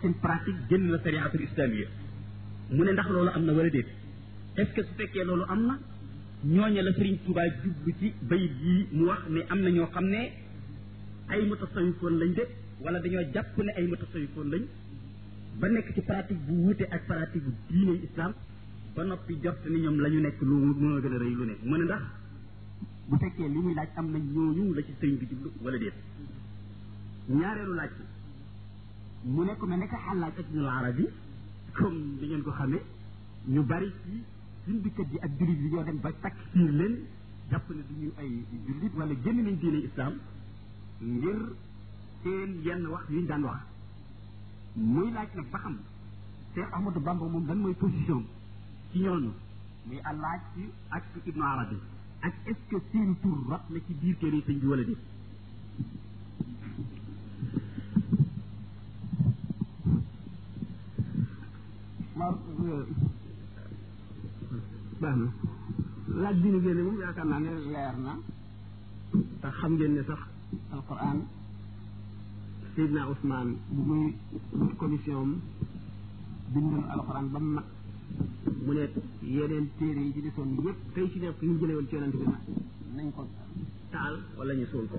seen pratique génn la sariatul islamiyya mu ne ndax loolu am na wala déet est-ce que su fekkee loolu am na ñooña la Sëriñ Tuubaa jublu ci bayit yi mu wax ne am na ñoo xam ne ay mutasawifoon lañ de wala dañoo jàpp ne ay mutasawifoon lañ ba nekk ci pratique bu wuute ak pratique bu diine islam ba noppi jot ni ñoom la ñu nekk lu moo gën a rëy lu ne mu ne ndax bu fekkee li muy laaj am na ñooñu la ci sëriñ bi jublu wala déet ñaareelu laaj bi mu ne ko mel ne que xalaat ak ñu laara bi comme li ngeen ko xamee ñu bari ci bindikat yi ak jullit yi ñoo dem ba takk fiir leen jàpp ne du ñu ay jullit wala génn nañ diine islam ngir seen yenn wax yuñ daan wax muy laaj nag ba xam Cheikh Ahmadou Bamba moom lan mooy position ci ñooñu muy àllaaj ci ak Ibnu Arabi ak est-ce que seen tur rot na ci biir téere sëñ bi wala déet baax na laaj bi ñu génne moom yaakaar naa ne leer na te xam ngeen ne sax alquran Seydina Ousmane bu muy wut commission am bind na alquran ba mu mat mu ne yeneen téere yi ci desoon yëpp tey ci nekk yu jëlee woon ci yonent bi nag nañ ko taal wala ñu suul ko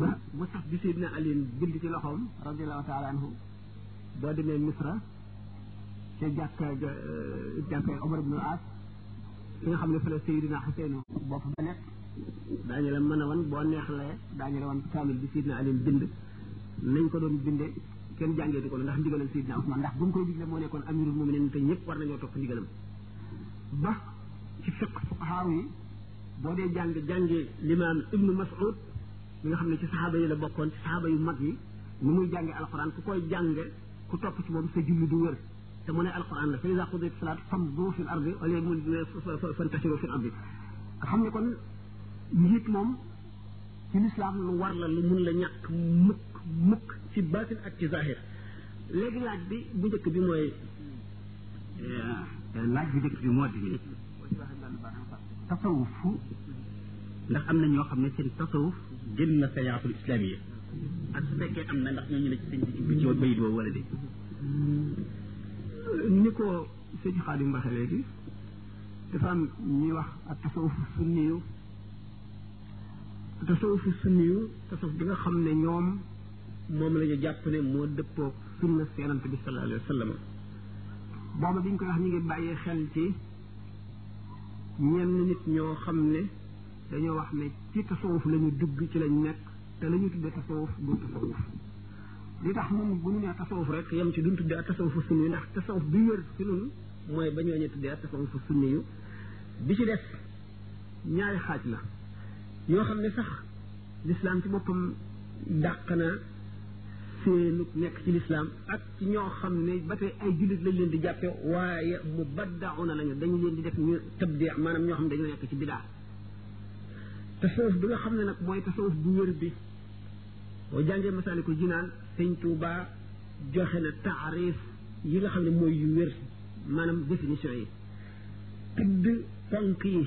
ba mu sax bi Seydina Ali bind ci loxoom radiallahu taala anhu boo demee Misra ca jàkka jàkka Omar ibnu As fi nga xam ne fa la Seydina Xuseyn bopp ba nekk daañu la mën a wan boo neexlee daañu la wan kaamil bi Seydina Ali bind nañ ko doon binde kenn jàngee di ko ndax ndigalal Seydina Ousmane ndax bu mu koy digle moo nekkoon amirul muminin te ñëpp war nañoo topp ndigalam ba ci fiq fuqaaw yi boo dee jàng jàngi limaam ibnu mas'ud mi nga xam ne ci saxaaba yi la bokkoon ci saxaaba yu mag yi ni muy jànge alquran ku koy jànge ku topp ci moom sa julli du wër te mu ne alquran la fa ida qudiyat salaat famdu fi l ardi wala mu fantasiru fi l ardi nga xam ne kon njiit moom ci lislaam lu war la lu mun la ñàkk mukk mukk ci baatin ak ci zahir léegi laaj bi bu njëkk bi mooy laaj bi njëkk bi moo di tasawuf ndax am na ñoo xam ne seen tasawuf génn na sayaatul islaamiya ak su fekkee am na ndax ñooñu la ci sëñ bi jublu ci woon bayit woowu wala de ni ko sëñ Xaadim waxee léegi dafa am ñuy wax ak tasawuf sunni yu tasawuf sunni yu tasawuf bi nga xam ne ñoom moom la ñu jàpp ne moo dëppoo sunna seenante bi sallallahu alayhi wa sallam booba biñ koy wax ñu ngi bàyyi xel ci ñenn nit ñoo xam ne dañoo wax ne ci tasawuf la ñu dugg ci lañ nekk te la ñu tuddee tasawuf du tasawuf li tax moom bu ñu nee tasawuf rek yem ci duñ tuddee ak tasawufu sunni ndax tasawuf bi wér ci nun mooy ba ñooñu tuddee ak tasawufu sunni yu bi ci def ñaari xaaj la yoo xam ne sax lislaam ci boppam dàq na seen nekk ci lislaam ak ci ñoo xam ne ba tey ay jullit lañ leen di jàppe waaye mu baddauna lañu dañu leen di def ñu tabdi maanaam ñoo xam ne dañu nekk ci bidaa tasawuf bi nga xam ne nag mooy tasawuf bu wér bi boo jàngee masaalikul jinaan sëñ Tuubaa joxe na taarif yi nga xam ne mooy yu wér maanaam définition yi tudd ponk yi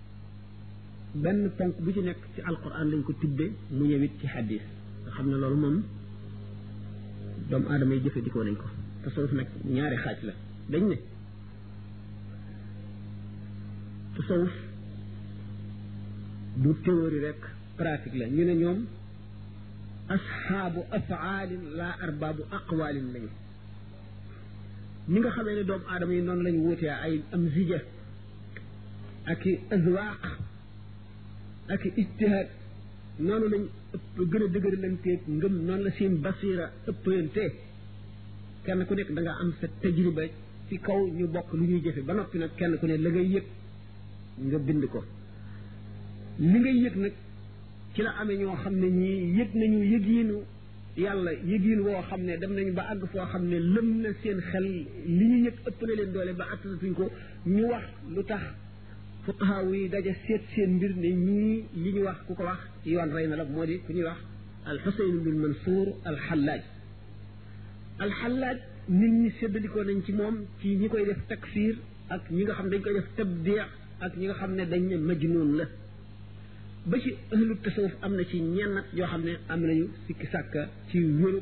benn ponk bu ci nekk ci alquran lañ ko tibbe mu ñëwit ci xadis nga xam ne loolu moom doomu aadama yi jëfandikoo nañ ko tasawuf nag ñaari xaaj la dañ ne tasawuf du théorie rek pratique la ñu ne ñoom asxaabu afaalin laa arbaabu aqwaalin lañu ñi nga xamee ne doomu aadama yi noonu lañu wutee ay am zija ak i azwaaq ak i ijtihaad noonu lañ ëpp gën a dëgër lanteeg ngëm noonu la seen basiira ëppante kenn ku nekk da nga am sa tajriba ci kaw ñu bokk lu ñuy jëfe ba noppi nag kenn ku ne la ngay yëg nga bind ko li ngay yëg nag ci la amee ñoo xam ne ñii yëg nañu yëgiinu yàlla yëgiin woo xam ne dem nañu ba àgg foo xam ne lëm na seen xel li ñu yëg ëpp na leen doole ba attanatuñ ko ñu wax lu tax fuqaha yi daje seet seen mbir ne ñii li ñu wax ku ko wax yoon rey na la moo di ku ñuy wax alxusayn bin mansour alxallaaj alxallaaj nit ñi séddalikoo nañ ci moom ci ñi koy def takfir ak ñi nga xam dañ koy def tabdiix ak ñi nga xam ne dañ ne majnuun la ba ci ahlu tasawuf am na ci ñenn yoo xam ne am nañu sikki sàkka ci wéru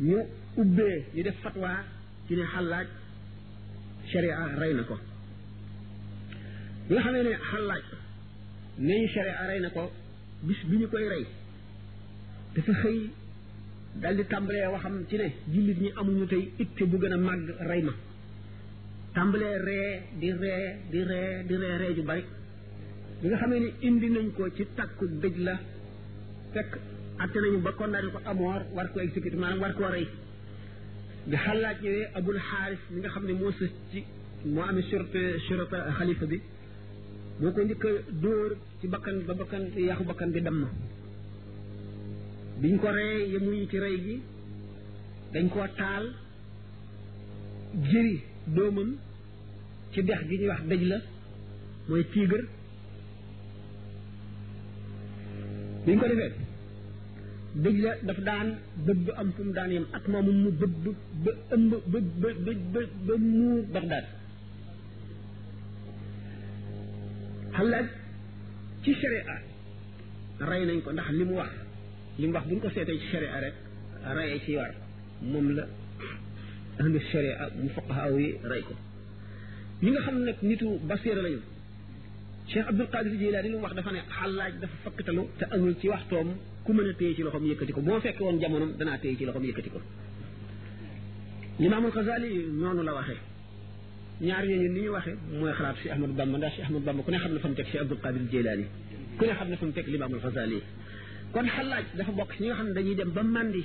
ñu ubbee ñu def fatwa ci ne xallaaj sharia rey na ko bi nga xamee ne xallaaj nee ñu sharia rey na ko bis bi ñu koy rey dafa xëy dal di tàmbalee waxam ci ne jullit ñi amuñu tey itte bu gën a màgg rey ma tàmbalee ree di ree di ree di ree ree ju bari bi nga xamee ni indi nañ ko ci takku dëj la fekk atte nañu ba condamné ko amoor war ko exécuté maanaam war koo rey bi xalaat ñëwee abul xaaris mi nga xam ne moo sës ci moo amee surte surte xalifa bi moo ko njëkk a dóor ci bakkan ba bakkan yàqu bakkan bi dem na biñ ko rey yemuñu ci rey gi dañ koo taal jëri doomam ci dex gi ñuy wax dëj la mooy tiigar bi ñu ko defee dëj la daf daan bëbb am fu mu daan yem at moomu mu bëbb ba ëmb ba ba ba ba muur Bagdad xalaat ci sharia rey nañ ko ndax li mu wax li mu wax bu ñu ko seetee ci sharia rek reyee ci war moom la ahlu sharia mu fuqahaaw yi rey ko ñi nga xam nag nitu basiira lañu Cheikh Abdul Qadir Jilaani li mu wax dafa ne xalaaj dafa fakkatalu te amul ci waxtoom ku mën a téye ci loxoom yëkkati ko boo fekkee woon jamonoom danaa téye ci loxoom yëkkati ko limaamul Xasaali noonu la waxee ñaar ñooñu ni ñu waxee mooy xalaat si Ahmad Bamba ndax si Ahmad Bamba ku ne xam ne fa mu teg si Abdul Qadir Jilaani ku ne xam ne fa mu teg limaamul Xasaali kon xalaaj dafa bokk si ñi nga xam ne dañuy dem ba màndi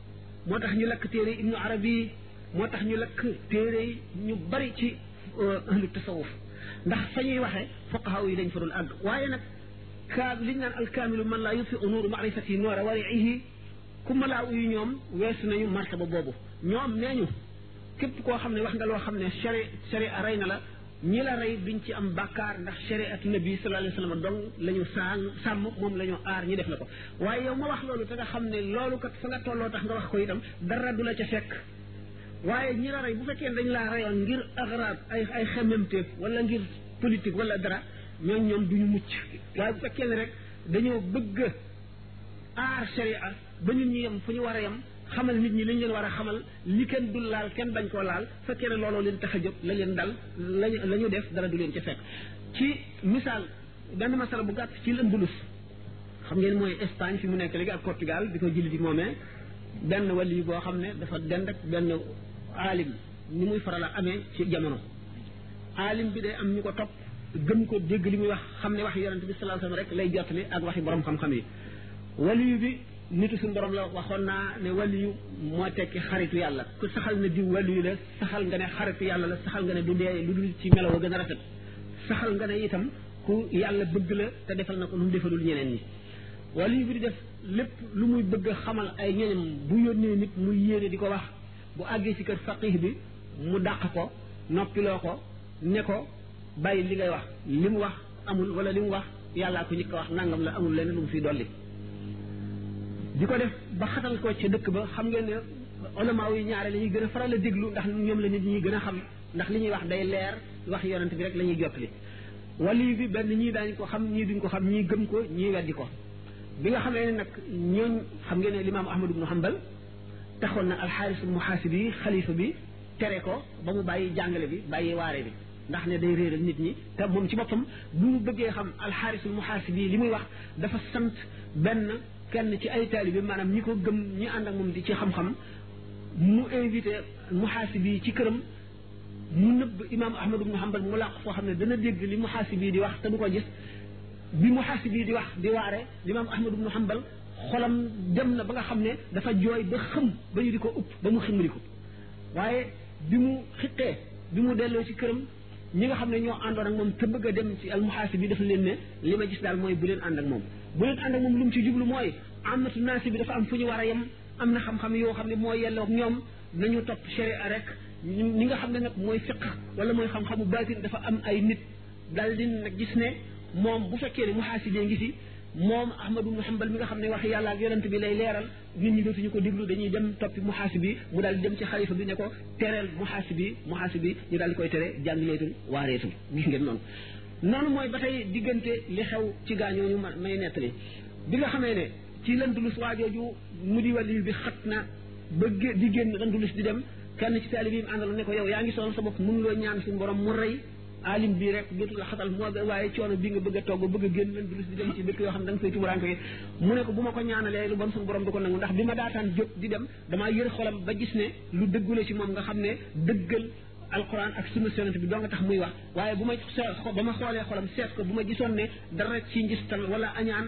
moo tax ñu lakk téere ibnu arab yi moo tax ñu lakk téere yi ñu bari ci euh, ahlu tasawuf ndax fa ñuy waxee fuqahaa yi dañ fa dul àgg waaye nag kaa liñ naan alkaamilu man laa yutfi unuuru maarifati noora wariihi ku malaaw yu ñoom weesu nañu martaba boobu ñoom nee ñu képp koo xam ne wax nga loo xam ne shari shari rey na la ñi la rey duñ ci am bàkkaar ndax shariatu nabi sallallahu alayhi wasallam dong la ñu saan sàmm moom la ñu aar ñi def la ko waaye yow ma wax loolu te nga xam ne loolu kat fa nga tolloo tax nga wax ko itam dara du la ca fekk waaye ñi la rey bu fekkee dañ laa reyoon ngir agrab ay ay xemmemteef wala ngir politique wala dara ñooñ ñoom duñu mucc waaye bu fekkee ne rek dañoo bëgg aar sharia ba nit ñi yem fu ñu war a yem xamal nit ñi liñ leen war a xamal li kenn du laal kenn bañ koo laal fekkee ne looloo leen tax a jóg la leen dal lañu la ñu def dara du leen ca fekk ci misaal benn masala bu gàtt ci Andalus xam ngeen mooy Espagne fi mu nekk léegi ak Portugal bi ko jëli di moomee benn wàll boo xam ne dafa dend ak benn aalim ni muy faral a amee ci jamono aalim bi day am ñu ko topp gëm ko dégg li muy wax xam ne wax yonent bi sallallahu alayhi wasallam rek lay jottali ak waxi borom xam-xam yi wàll bi nitu suñu borom la waxoon naa ne waliyu moo tekki xaritu yàlla ku saxal ne di waliyu la saxal nga ne xaritu yàlla la saxal nga ne du dee lu dul ci melo wa gën a rafet saxal nga ne itam ku yàlla bëgg la te defal na ko lu mu defalul ñeneen ñi waliyu bi di def lépp lu muy bëgg a xamal ay ñeneen bu yónnee nit muy yéene di ko wax bu àggee ci kër faqih bi mu dàq ko noppiloo ko ne ko bàyyi li ngay wax li mu wax amul wala li mu wax yàllaa ko njëkk a wax nangam la amul leneen lu mu fiy dolli di ko def ba xatal ko ca dëkk ba xam ngeen ne ulama yi ñaare la ñuy gën a faral a déglu ndax ñoom la nit ñi gën a xam ndax li ñuy wax day leer wax yonent bi rek la ñuy jottali wali bi benn ñii daañu ko xam ñii duñ ko xam ñii gëm ko ñii weddi ko bi nga xamee ne nag ñooñ xam ngeen ne limaam ahmad ibnu hambal taxoon na alxaaris muhaasib yi xalifa bi tere ko ba mu bàyyi jàngale bi bàyyi waare bi ndax ne day réeral nit ñi te moom ci boppam bu mu bëggee xam alxaarisul muhaasib yi li muy wax dafa sant benn kenn ci ay taalibe maanaam ñi ko gëm ñi ànd ak moom di ci xam-xam mu invité muhaasib yi ci këram mu nëbb imaam ahmad ibnu hambal mu làq foo xam ne dana dégg li muhaasib yi di wax te du ko gis bi muhaasib yi di wax di waare imaam ahmad ibnu hambal xolam dem na ba nga xam ne dafa jooy ba xëm ba ñu di ko upp ba mu ximri ko waaye bi mu xiqee bi mu delloo ci këram ñi nga xam ne ñoo àndoon ak moom te bëgg a dem ci almuhaasib bi dafa leen ne li ma gis daal mooy bu leen ànd ak moom bu leen ànd ak moom lu mu ci jublu mooy amatu naasi bi dafa am fu ñu war a yem am na xam-xam yoo xam ne mooy yelloog ñoom nañu topp sharia rek ñi nga xam ne nag mooy fiq wala mooy xam-xamu baatin dafa am ay nit daal di nag gis ne moom bu fekkee ne muhaasib ngi fi moom ahmadu ibnu hambal mi nga xam ne wax yàlla ak yonent bi lay leeral nit ñi dootuñu ko déglu dañuy dem toppi muhaasib bi mu daal di dem ci xalifa bi ne ko tereel muhaasib bi muhaasib bi ñu daal di koy tere jàngaleetul waareetul gis ngeen noonu noonu mooy ba tey diggante li xew ci gaañooñu ma may nettali bi nga xamee ne ci landulus waajooju mu di wàllu bi xat na ba di génn landulus di dem kenn ci taalib yi mu àndal ne ko yow yaa ngi sonal sa bopp mënuloo ñaan suñu borom mu rey alim bii rek dootu la xatal moo waaye coono bi nga bëgg a togg bëgg a génn lan virus di dem ci dëkk yoo xam ne da nga fay tumuranke yi mu ne ko bu ma ko ñaanalee lu bon suñu borom du ko nangu ndax bi ma daataan jóg di dem damaa yër xolam ba gis ne lu dëggule ci moom nga xam ne dëggal alquran ak sunna yonent bi doo nga tax muy wax waaye bu ma ba ma xoolee xolam seet ko bu ma gisoon ne dara ci njistal wala añaan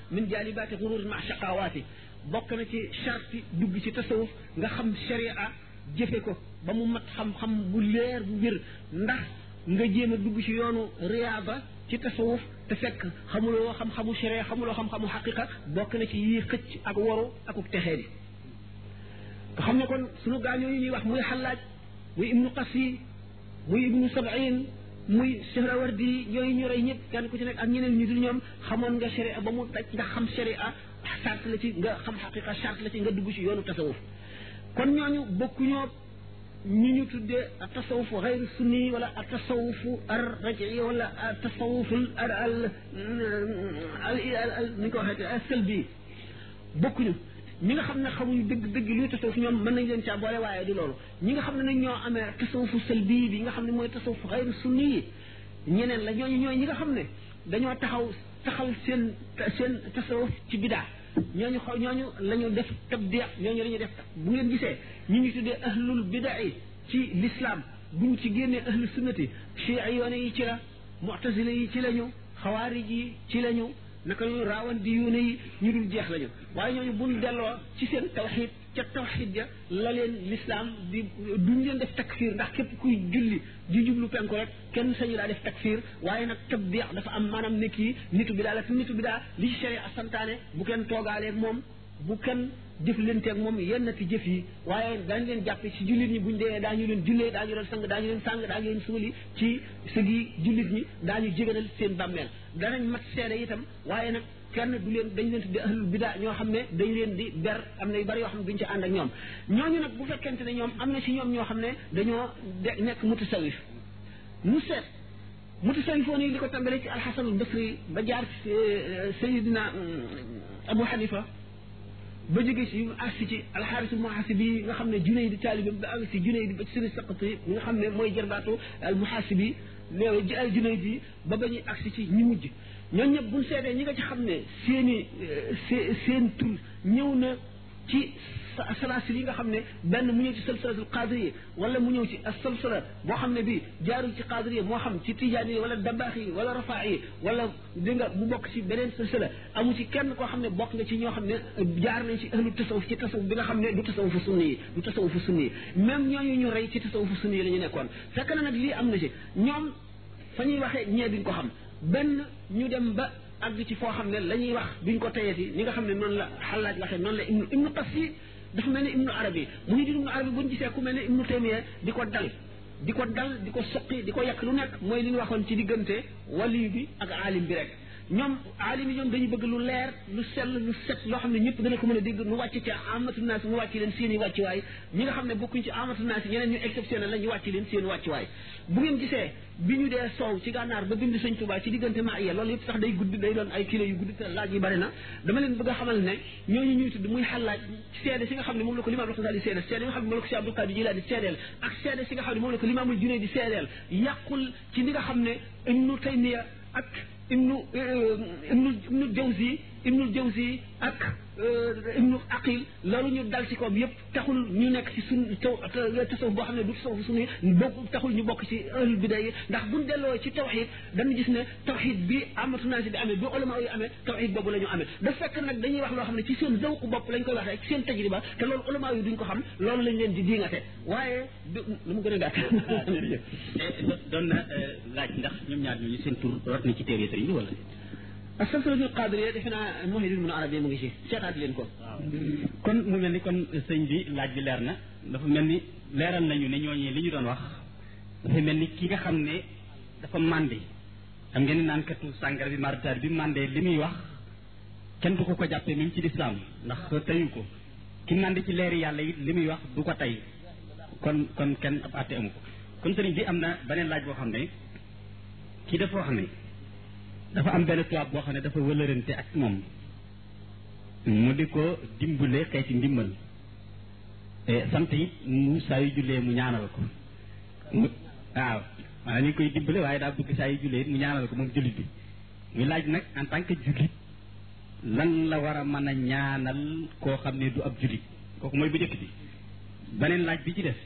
min jaalibaati xuruur ma shaqawaati bokk na ci charti dugg ci tasawuf nga xam sharia jëfe ko ba mu mat xam-xam bu leer bu wér ndax nga jéem a dugg ci yoonu riyaaba ci tasawuf te fekk xamuloo xam-xamu sharia xamuloo xam-xamu xaqiqa bokk na ci yii xëcc ak waru akuk texee di nga xam ne kon sunu gaañoo yi ñuy wax muy xallaaj muy ibnu qasi muy ibnu sabain muy sihrawardi yooyu ñu rey ñëpp kenn ku ci nekk ak ñeneen ñu dul ñoom xamoon nga sharia ba mu daj nga xam sharia charte la ci nga xam xaqiqa charte la ci nga dugg ci yoonu tasawuf kon ñooñu bokkuñoo ñi ñu tuddee ak tasawuf xayru sunni wala ak tasawuf ar raji wala ak tasawuf al al al ni ko waxee al salbi bokkuñu ñi nga xam ne xamuñu dëgg dëgg luy tasawuf ñoom mën nañ leen caa boole waaye du loolu ñi nga xam ne nag ñoo amee tasawufu sëlbi bi nga xam ne mooy tasawuf xayru sunni yi ñeneen la ñooñu ñooy ñi nga xam ne dañoo taxaw taxal seen seen tasawuf ci bidaa ñooñu xaw ñooñu la ñu def tabdiya ñooñu la ñu def bu ngeen gisee ñu ngi tuddee ahlul bidaa yi ci l'islam buñ ci génnee ahlu sunnati chia yoone yi ci la mu'tazila yi ci lañu xawaarij yi ci lañu naka ñu raawandi yoone yi ñu dul jeex lañu waaye ñooñu buñ delloo ci seen tawxiid ca tawxid ja la leen lislaam di duñ leen def takfir ndax képp kuy julli di jublu penku rek kenn sañu daa def takfir waaye nag tabdiix dafa am maanaam ne kii nitu bi daa la nitu bi daa li ci sharia santaane bu kenn toogaaleeg moom bu kenn jëflanteeg moom yenn ti jëf yi waaye daañu leen jàppe ci jullit ñi buñ dee daañu leen jullee daañu leen sang daañu leen sang daañu leen suuli ci sëgi jullit ñi daañu jéganal seen bàmmeel danañ mat seede itam waaye nag kenn du leen dañ leen tudde ahlul bidaa ñoo xam ne dañ leen di ber am na yu bari yoo xam ne duñ ci ànd ak ñoom ñooñu nag bu fekkente ne ñoom am na ci ñoom ñoo xam ne dañoo nekk mutasawif mu seet mutasawifoon yi li ko tàmbalee ci alxasan al basri ba jaar ci euh, sayidina euh, abu xanifa ba jóge ci yu agsi ci alxaaris muhaasibi yi nga xam ne juney di taalibe ba agsi juney di ba ci sëriñ saqati nga xam ne mooy jarbaatu al muhaasibi léegi ji al juney ji ba ba ñuy agsi ci ñi mujj ñooñu ñëpp buñ seetee ñi nga ci xam ne seeni euh, seen tur ñëw na ci salaasil yi nga xam ne benn mu ñëw ci salsalatul qadiriya wala mu ñëw ci salsala boo xam ne bi jaarul ci qadiriya moo xam ci tijaan yi wala dabaax yi wala rafaa yi wala di nga bu bokk ci beneen salsala amu ci kenn koo xam ne bokk nga ci ñoo xam ne jaar nañ ci ahlu tasawuf ci tasawuf bi nga xam ne du tasawufu sunni yi du tasawufu sunni yi même ñooñu ñu rey ci tasawufu sunni yi la ñu nekkoon fekk na nag lii am na ci ñoom fa ñuy waxee ñee duñ ko xam benn ñu dem ba àgg ci foo xam ne la ñuy wax duñ ko teyati ñi nga xam ne noonu la xalaaj waxee noonu la ibnu ibnu qas yi dafa mel ne ibnu arabi mu ñu di ibnu arabi buñ gisee ku mel ne ibnu taymiya di ko dal di ko dal di ko suqi di ko yàq lu nekk mooy li ñu waxoon ci diggante wali bi ak alim bi rek ñoom aalim yi ñoom dañu bëgg lu leer lu sell lu set loo xam ne ñëpp dana ko mën a dégg nu wàcc ci amatu naas mu wàcc leen seen i wàccuwaay ñi nga xam ne bokkuñ ci amatu naas ñeneen ñu exceptionnel la ñu wàcc leen seen wàccuwaay bu ngeen gisee bi ñu dee soow ci gànnaar ba bind sëñ Tuubaa ci diggante ma iya loolu yëpp sax day gudd day doon ay kilo yu gudd te laaj yi bari na dama leen bëgg a xamal ne ñooñu ñuy tudd muy xalaaj seede si nga xam ne moom la ko limaam Raxasaali seede seede yi nga xam ne moom la ko si Abdul Qaadir Jilaani seedeel ak seede si nga xam ne moom la ko limaamul Junayd di seedeel yàqul ci li nga xam ne Ibnu Taymiya ak ibnu ibnu ibnu Jawzi ibnu Jawzi ak ibnu Aqil loolu ñu dal ci koom yëpp taxul ñu nekk ci suñ taw tasawuf boo xam ne du tasawuf suñu bokk taxul ñu bokk ci ahlul bida yi ndax buñ delloo ci tawxid dañu gis ne tawxid bi amatu naa si bi amee bi ulama yi amee tawxid boobu la ñu amee da fekk nag dañuy wax loo xam ne ci seen zawq bopp lañ koy wax rek seen tajriba te loolu ulama yi duñ ko xam loolu lañ leen di diingate waaye lu mu gën a gàtt doon na laaj ndax ñoom ñaar ñooñu seen tur rot na ci téere sëriñ bi wala assalsalatul qadiriya defe naa muhidul mun arabi mu ngi ci seetaat leen ko kon mu mel ni kon sëñ bi laaj bi leer na dafa mel ni leeral nañu ne ñooñee li ñu doon wax dafa mel ni ki nga xam ne dafa màndi xam ngeen ni naan katu sàngara bi maritaar bi màndee li muy wax kenn du ko ko jàppee même ci lislaam ndax teyu ko ki màndi ci leeri yàlla it li muy wax du ko tey kon kon kenn ab àtte amu ko kon sëriñ bi am na beneen laaj boo xam ne kii dafa wax ne dafa am benn tubaab boo xam ne dafa wëlërante ak moom mu di ko dimbale xeeti ndimbal sant it mu saa yu jullee mu ñaanal ko mu waaw waaw ñu ngi koy dimbale waaye daa bëgg saa yu jullee it mu ñaanal ko moom jullit bi muy laaj nag en tant que jullit lan la war a mën a ñaanal koo xam ne du ab jullit kooku mooy bu njëkk bi beneen laaj bi ci def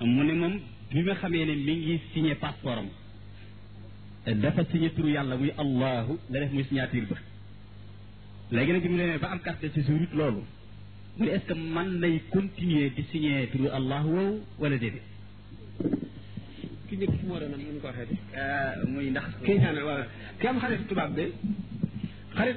mu ne moom bi nga xamee ne mi ngi signé passeport am dafa signé turu yàlla muy allahu la def muy signature ba léegi nag bi mu demee ba am carte de séjour it loolu mu ne est-ce que man lay continuer di signer turu allah woowu wala déedéet ki njëkk ci moo doon ñu ko waxee de muy ndax kii ñaan wala ki am xarit tubaab de xarit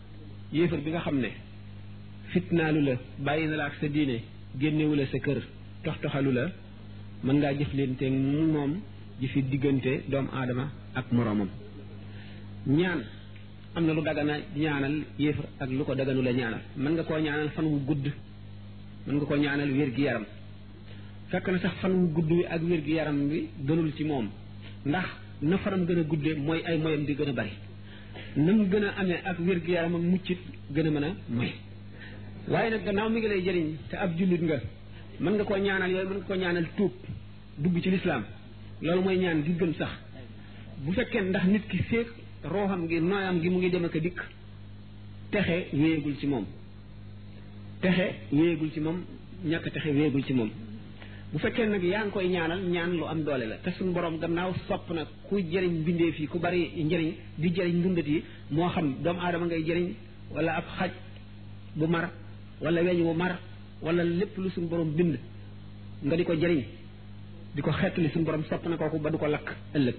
yéefar bi nga xam ne fitnaalu la bàyyi na la ak sa diine génnewu la sa kër tox toxalu la mën ngaa jëflante mu moom jëfi diggante doomu aadama ak moroomam ñaan am na lu dagana ñaanal yéefar ak lu ko daganu la ñaanal mën nga koo ñaanal fan wu gudd mën nga koo ñaanal wér gi yaram fekk na sax fan wu gudd wi ak wér gi yaram wi gënul ci moom ndax na fanam gën a guddee mooy ay moyam di gën a bari na mu gën a amee ak wér gu yaram ak muccit gën a mën a moy waaye nag gannaaw mi ngi lay jëriñ te ab jullit nga mën nga koo ñaanal yooyu mën nga koo ñaanal tuub dugg ci lislaam loolu mooy ñaan gi gën sax bu fekkee ndax nit ki féeg rooxam gi nooyam gi mu ngi dem ak a dikk texe wéyegul ci moom texe wéyegul ci moom ñàkk texe wéyegul ci moom bu fekkee nag yaa ngi koy ñaanal ñaan lu am doole la te suñu borom gannaaw sopp nag ku jëriñ mbindeef yi ku bari njëriñ di jëriñ ndundat yi moo xam doomu aadama ngay jëriñ wala ab xaj bu mar wala weñ wu mar wala lépp lu suñu borom bind nga di ko jëriñ di ko xettali suñu borom sopp na kooku ba du ko lakk ëllëg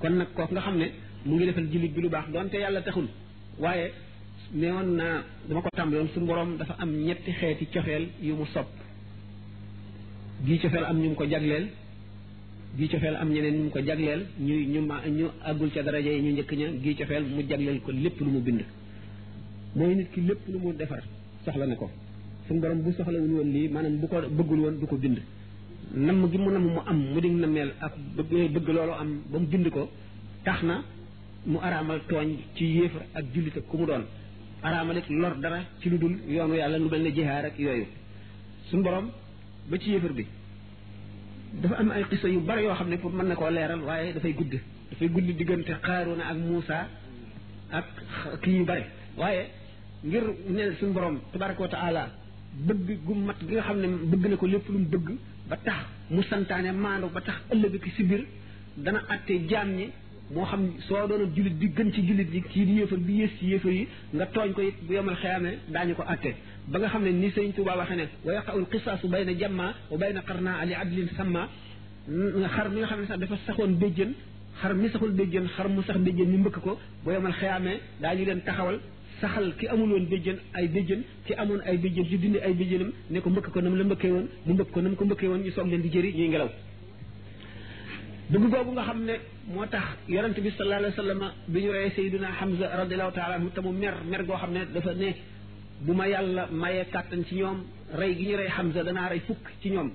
kon nag kooku nga xam ne mu ngi defal jullit bi lu baax donte yàlla taxul waaye neewoon naa dama ko tàmbaloon suñu borom dafa am ñetti xeeti cofeel yu mu sopp gii cofeel am ñu mu ko jagleel gii cofeel am ñeneen ñu ko jagleel ñu ñu ma ñu àggul ca daraja yi ñu njëkk ña gii cofeel mu jagleel ko lépp lu mu bind mooy nit ki lépp lu mu defar soxla na ko suñu borom bu soxlawul woon lii maanaam bu ko bëggul woon du ko bind namm gi mu namm mu am mu dig nammeel ak bëgg bëgg loolu am ba mu bind ko tax na mu araamal tooñ ci yéefar ak jullit ak ku mu doon araamal it lor dara ci lu dul yoonu yàlla lu mel ne jihaar ak yooyu suñu borom ba ci yéefar bi dafa am ay xisa yu bari yoo xam ne pour mën na koo leeral waaye dafay gudd dafay gudd diggante Xaaruuna ak Muusa ak kii yu bari waaye ngir ne suñu borom tabaraka wa taala bëgg gu mat gi nga xam ne bëgg na ko lépp lu mu bëgg ba tax mu santaane maandu ba tax ëllëg ki si biir dana atte jaam ñi moo xam soo doon jullit bi gën ci jullit yi kii di yéefar bi yées ci yéefar yi nga tooñ ko it bu yomal xeyaamee daañu ko atte ba nga xam ne ni sëñ Tuubaa waxe ne wa yaqaul qisaasu bayna jamma wa bayna qarna ali adlin samma xar mi nga xam ne sax dafa saxoon béjjën xar mi saxul béjjën xar mu sax béjjën ñu mbëkk ko boo yomal xëyaamee daañu leen taxawal saxal ki amul woon béjjën ay béjjën ki amoon ay béjjën di dindi ay béjjënam ne ko mbëkk ko nam la mbëkkee woon mu mbëkk ko nam ko mbëkkee woon ñu soog leen di jëri ñuy ngelaw dugg googu nga xam ne moo tax yonent bi sallallahu alayhi wa sallam bi ñu reyee Seydina Hamza radiallahu taala anhu te mu mer mer goo xam ne dafa ne bu ma yàlla mayee kàttan ci ñoom rey gi ñu rey Hamza danaa rey fukk ci ñoom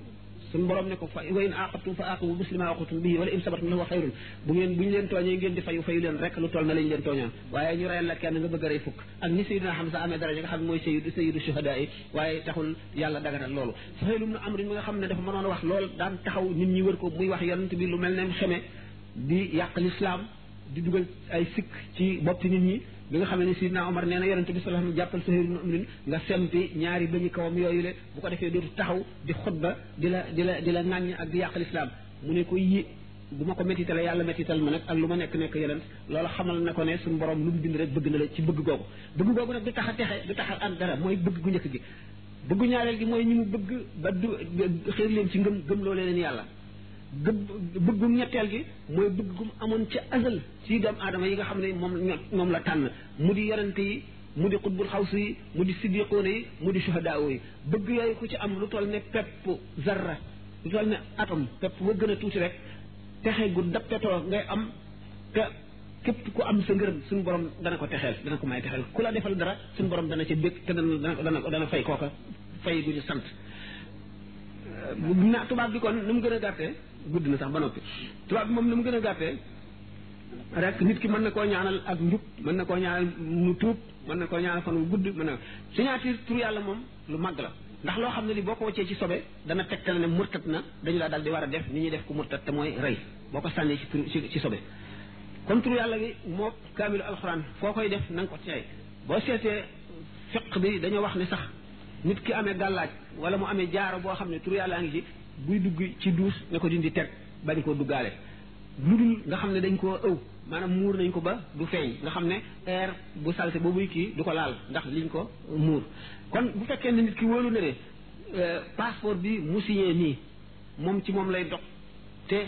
suñu borom ne ko fa wa in aaqabtum fa aaqibu bi misli maa uqibtum bihi wala in sabartum lahu xayrun bu ngeen bu ñu leen tooñee ngeen di fayu fayu leen rek lu toll na lañ leen tooñaan waaye ñu reyal la kenn nga bëgg a rey fukk ak ni Seydina Hamza amee daraja nga xam ne mooy sayyidu sayyidu shuhadaa yi waaye taxul yàlla daganal loolu Suhayl ibn Amr mi nga xam ne dafa mënoon a wax lool daan taxaw nit ñi wër ko muy wax yonent bi lu mel ne xeme di yàq lislaam di dugal ay sikk ci boppi nit ñi bi nga xamee ne Sidna Omar nee na yonente bi sallallahu alayhi wasallam jàppal Suhayr ibn Amr nga sempi ñaari bañu kawam yooyu le bu ko defee dootu taxaw di xutba di la di la di la ŋàññ ak di yàq lislaam mu ne ko yi bu ma ko métitale yàlla métital ma nag ak lu ma nekk nekk yonent loolu xamal na ko ne suñu borom lu mu bind rek bëgg na la ci bëgg googu bëgg googu nag du tax a texe du tax a am dara mooy bëgg gu njëkk gi bëggu ñaareel gi mooy ñi mu bëgg ba du xéer leen ci ngëm gëm loo leen yàlla gëdd bëggum ñetteel gi mooy bëgg gum amoon ca azal ci doomu aadama yi nga xam ne moom moom la tànn mu di yonent yi mu di xutbul xaws yi mu di siddiquuna yi mu di shuhadaa yi bëgg yooyu ku ci am lu toll ne pepp zarra lu toll ne atom pepp ba gën a tuuti rek texe gu dappetoo ngay am te képp ku am sa ngërëm suñu borom dana ko texeel dana ko may texeel ku la defal dara suñu borom dana ca bëgg te dana dana dana fay kooka fay gu ñu sant na tubaab bi kon nu mu gën a gàttee gudd na sax ba noppi tubaab bi moom nu mu gën a gàttee rek nit ki mën na koo ñaanal ak njub mën na koo ñaanal mu tuub mën na koo ñaanal fan wu gudd mën na signature tur yàlla moom lu màgg la ndax loo xam ne li boo ko wàccee ci sobe dana tegtal ne murtat na dañu laa daal di war a def ni ñuy def ku murtat te mooy rey boo ko sànnee ci tur ci sobe kon tur yàlla gi moo kaamilu alxuraan foo koy def na nga ko tey boo seetee fiq bi dañoo wax ne sax nit ki amee gàllaaj wala mu amee jaaro boo xam ne tur yàllaa ngi ci buy dugg ci duus ne ko dindi teg bañ koo duggaale lu dul nga xam ne dañ koo ëw maanaam muur nañ ko ba du feeñ nga xam ne air bu salte boobuy kii du ko laal ndax liñ ko muur kon bu fekkee ne nit ki wóolu na ne euh, passeport bi mu signé nii moom ci moom lay dox te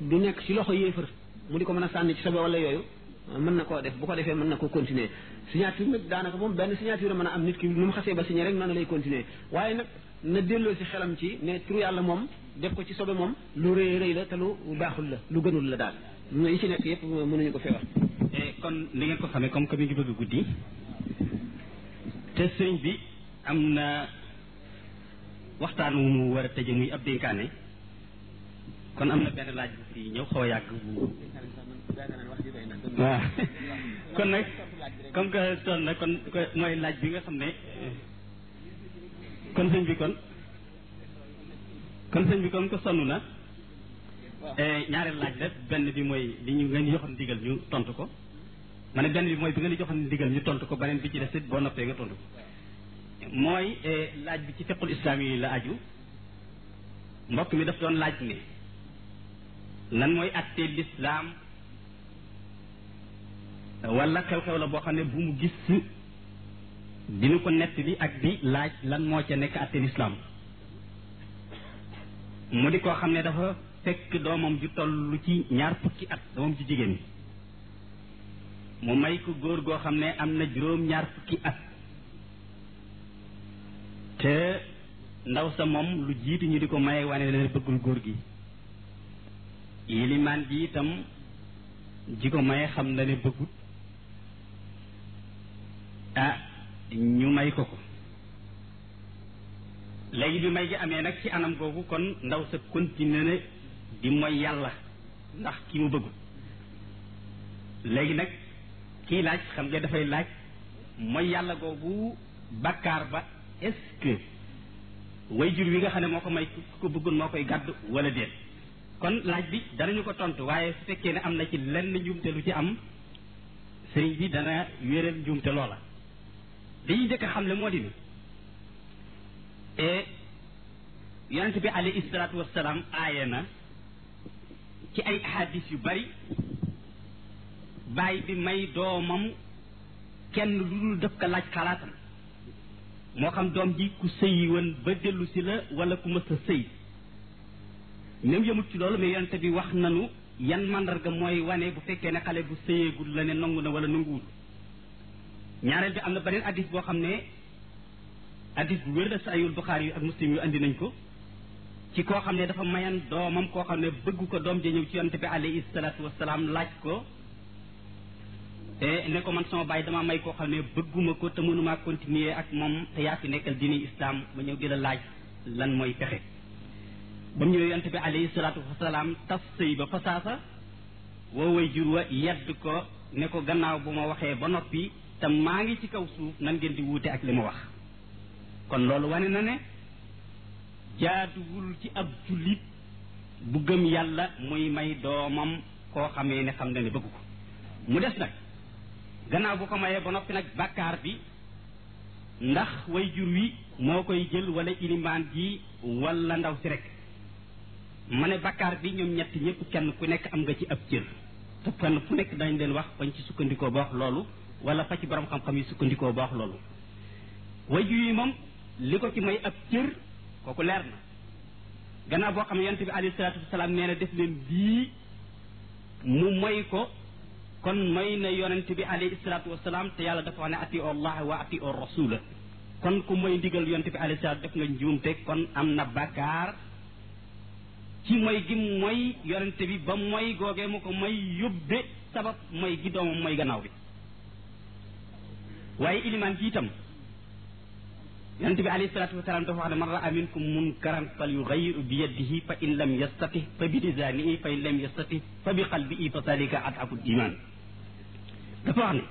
du nekk ci loxo yéefar mu di ko mën a sànni ci sobe wala yooyu mën na koo def bu ko defee mën na ko continuer signature nag daanaka moom benn signature mën a am nit ki nu mu xasee ba signé rek noonu lay continuer waaye nag na delloo si xelam ci ne tur yàlla moom def ko ci sobe moom lu rëy rëy la te lu baaxul la lu gënul la daal yi ci nekk yëpp mënuñu ko fee wax eh, kon li ngeen ko xamee comme que mi ngi bëgg guddi te sëñ bi am na waxtaan wu mu war a tëje muy ab dénkaane kon am na benn laaj bu fi ñëw xaw a yàgg bu waaw kon nag comme que toon na kon mooy laaj bi nga xam ne kon sëñ bi kon kon sëñ bi comme que sonn na ñaari laaj la benn bi mooy li ñu nga ñu joxoon ndigal ñu tontu ko ma ne benn bi mooy bi nga ñu joxoon ndigal ñu tontu ko beneen bi ci des it boo noppee nga tontu ko mooy laaj bi ci fiqul islaam yi la aju mbokk mi daf doon laaj ne lan mooy atte lislaam wala xew-xew la boo xam ne bu mu gis dina ko nett bi ak di laaj lan moo ca nekk atte lislaam mu di koo xam ne dafa fekk doomam ju toll ci ñaar fukki at doomam ju jigéen mu may ko góor goo xam ne am na juróom ñaar fukki at te ndaw sa moom lu jiitu ñu di ko maye wane dana bëggul góor gi yilimaan ji itam ji ko maye xam na ne bëggut ah ñu may ko ko léegi bi may gi amee nag ci anam googu kon ndaw sa continué na di mooy yàlla ndax ki mu bëggut léegi nag kii laaj xam nga dafay laaj mooy yàlla googu bakkaar ba est-ce que way jur wi nga xam ne moo ko may ku ko bëggoon moo koy gàddu wala déet kon laaj bi danañu ko tontu waaye su fekkee ne am na ci lenn njuumte lu ci am sëriñ bi dana wéeral njuumte loola li ñu njëkk a xam ne moo di ni e yonent bi alayhi salaatu wassalaam aaye na ci ay hadis yu bari baay bi may doomam kenn lu dul def ko laaj xalaatam moo xam doom ji ku sëyi woon ba dellu si la wala ku mës a sëy même yëmut ci loolu mais yonente bi wax nanu yan màndarga mooy wane bu fekkee ne xale bu sëyeegul la ne nangu na wala nanguwul ñaareel bi am na beneen addis boo xam ne addis bu wér la sa ayul buxaar yu ak muslim yu andi nañ ko ci koo xam ne dafa mayan doomam koo xam ne bëgg ko doom ja ñëw ci yonente bi alayhi salaatu wasalaam laaj ko te ne ko man sama bàyyi dama may koo xam ne bëgguma ko te mënuma continuer ak moom te yaa fi nekkal diini islam ma ñëw di la laaj lan mooy pexe ba mu ñëwee yonent bi alayhi salaatu wasalaam tas sëy ba fasaasa woo way jur wa yedd ko ne ko gannaaw bu ma waxee ba noppi te maa ngi ci kaw suuf nan ngeen di wuute ak li ma wax kon loolu wane na ne jaaduwul ci ab jullit bu gëm yàlla muy may doomam koo xamee ne xam na ne bëgg ko mu des nag gannaaw bu ko mayee ba noppi nag bàkkaar bi ndax way jur wi moo koy jël wala ilimaan ji wala ndaw si rek ma ne bàkkaar bi ñoom ñett ñëpp kenn ku nekk am nga ci ab cër te kenn ku nekk dañ leen wax bañ ci sukkandikoo ba wax loolu wala fa ci borom xam-xam yi sukkandikoo ba wax loolu way jur yi moom li ko ci may ab cër kooku leer na gannaaw boo xam ne yonent bi alayhi salaatu wasalaam nee na def leen bii mu moy ko kon moy na yonent bi alayhi salaatu wasalaam te yàlla dafa wax ne ati allah wa ati o rasula kon ku moy ndigal yonent bi alayhi salaatu def nga njuumte kon am na bakkaar ci moy gi moy yonent bi ba moy googee mu ko moy yóbbe sabab moy gi doomam moy gannaaw bi waaye ilimaan ji itam yonent bi alayhi salaatu wasalaam dafa wax ne man raa minkum munkaran fal yugayiru bi yadihi fa in lam yastati fa bi lisaanihi fa in lam yastati fa bi qalbihi fa dalika adhafu iman dafa wax ne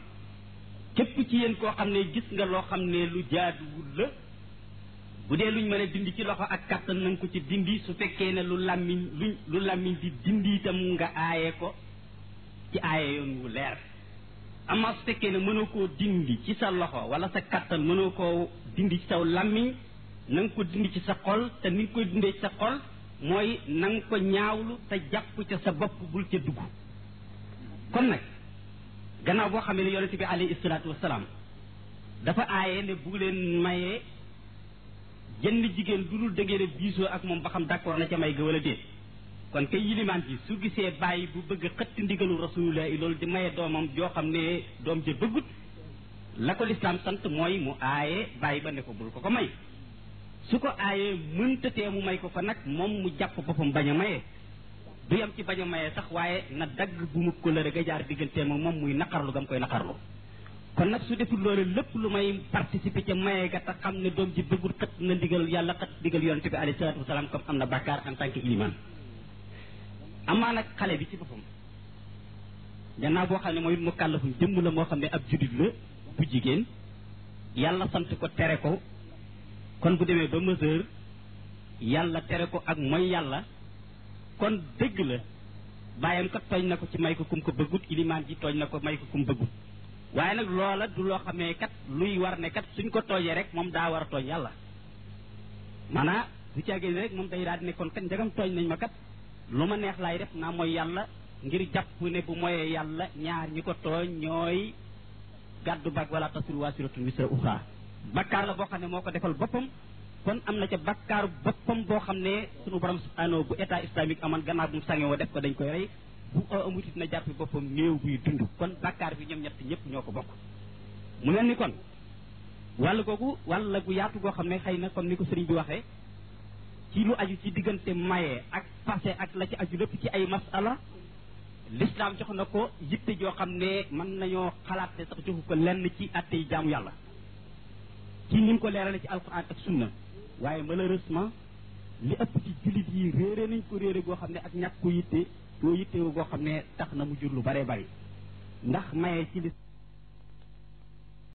képp ci yéen koo xam ne gis nga loo xam ne lu jaaduwul la bu dee luñ mën a dindi ci loxo ak kàttan na nga ko ci dindi su fekkee ne lu làmmiñ luñ lu làmmiñ di dindi itam nga aaye ko ci aaye yoon wu leer amaa su fekkee ne mënoo koo dindi ci sa loxo wala sa kattan mënoo koo dindi ci saw làmmiñ na nga ko dindi ci sa xol te ni nga koy dindee ci sa xol mooy na nga ko ñaawlu te jàpp ca sa bopp bul ca dugg kon nag gannaaw boo xamee ne yonente bi alayhi salaatu wasalaam dafa aaye ne bu leen mayee jenn jigéen du dul dëgëre diisoo ak moom ba xam d'accord na ca may ga wala déet kon kay yilimaan ji su gisee bàyyi bu bëgg xëtt ndigalu rasulullah yi loolu di maye doomam joo xam ne doom ja bëggut la ko lislaam sant mooy mu aaye bàyyi ba ne ko bul ko ko may su ko aayee mëntatee mu may ko ko nag moom mu jàpp boppam bañ a maye du yam ci bañ a maye sax waaye na dagg bu mu kóllëre ga jaar diggante moom muy naqarlu gam koy naqarlu kon nag su deful loolu lépp lu may participer ca maye ga te xam ne doom ji bëggul xët na ndigal yàlla xët ndigal yonent bi alayhi salaatu wasalaam comme am na bàkkaar en tant que iliman amaa nag xale bi ci boppam gannaaw boo xam ne mooy mu kàllafum jëmm la moo xam ne ab judit la bu jigéen yàlla sant ko tere ko kon bu demee ba mesure yàlla tere ko ak mooy yàlla kon dëgg la bàyyam kat tooñ na ko ci may ko kum ko bëggut ilimaan ji tooñ na ko may ko kum bëggut waaye nag loola du loo xamee kat luy war ne kat suñ ko tooñee rek moom daa war a tooñ yàlla maanaa du caagee rek moom day daal di ne kon kat njagam tooñ nañ ma kat lu ma neex laay def naa mooy yàlla ngir jàpp ne bu moyee yàlla ñaar ñi ko tooñ ñooy gàddu bag wala tasir waasiratun wisra uxra bakkaar la boo xam ne moo ko defal boppam kon am na ca bakkaaru boppam boo xam ne sunu borom subhanahu bu état islamique amoon gannaaw bu mu sàngewoo def ko dañ koy rey bu amut it na jàpp boppam néew buy dund kon bakkaar bi ñoom ñett ñëpp ñoo ko bokk mu mel ni kon wàll googu wàll la gu yaatu goo xam ne xëy na comme ni ko sëriñ bi waxee ci lu aju ci diggante maye ak passé ak la ci aju lépp ci ay masala l'islam jox na ko yitte joo xam ne mën nañoo xalaat ne sax joxu ko lenn ci atte yi jaamu yàlla ci ni mu ko leerale ci alquran ak sunna waaye malheureusement li ëpp ci jullit yi réere nañ ko réere goo xam ne ak ñàkk ko yitte koo yitte goo xam ne tax na mu jur lu bare bari ndax maye ci li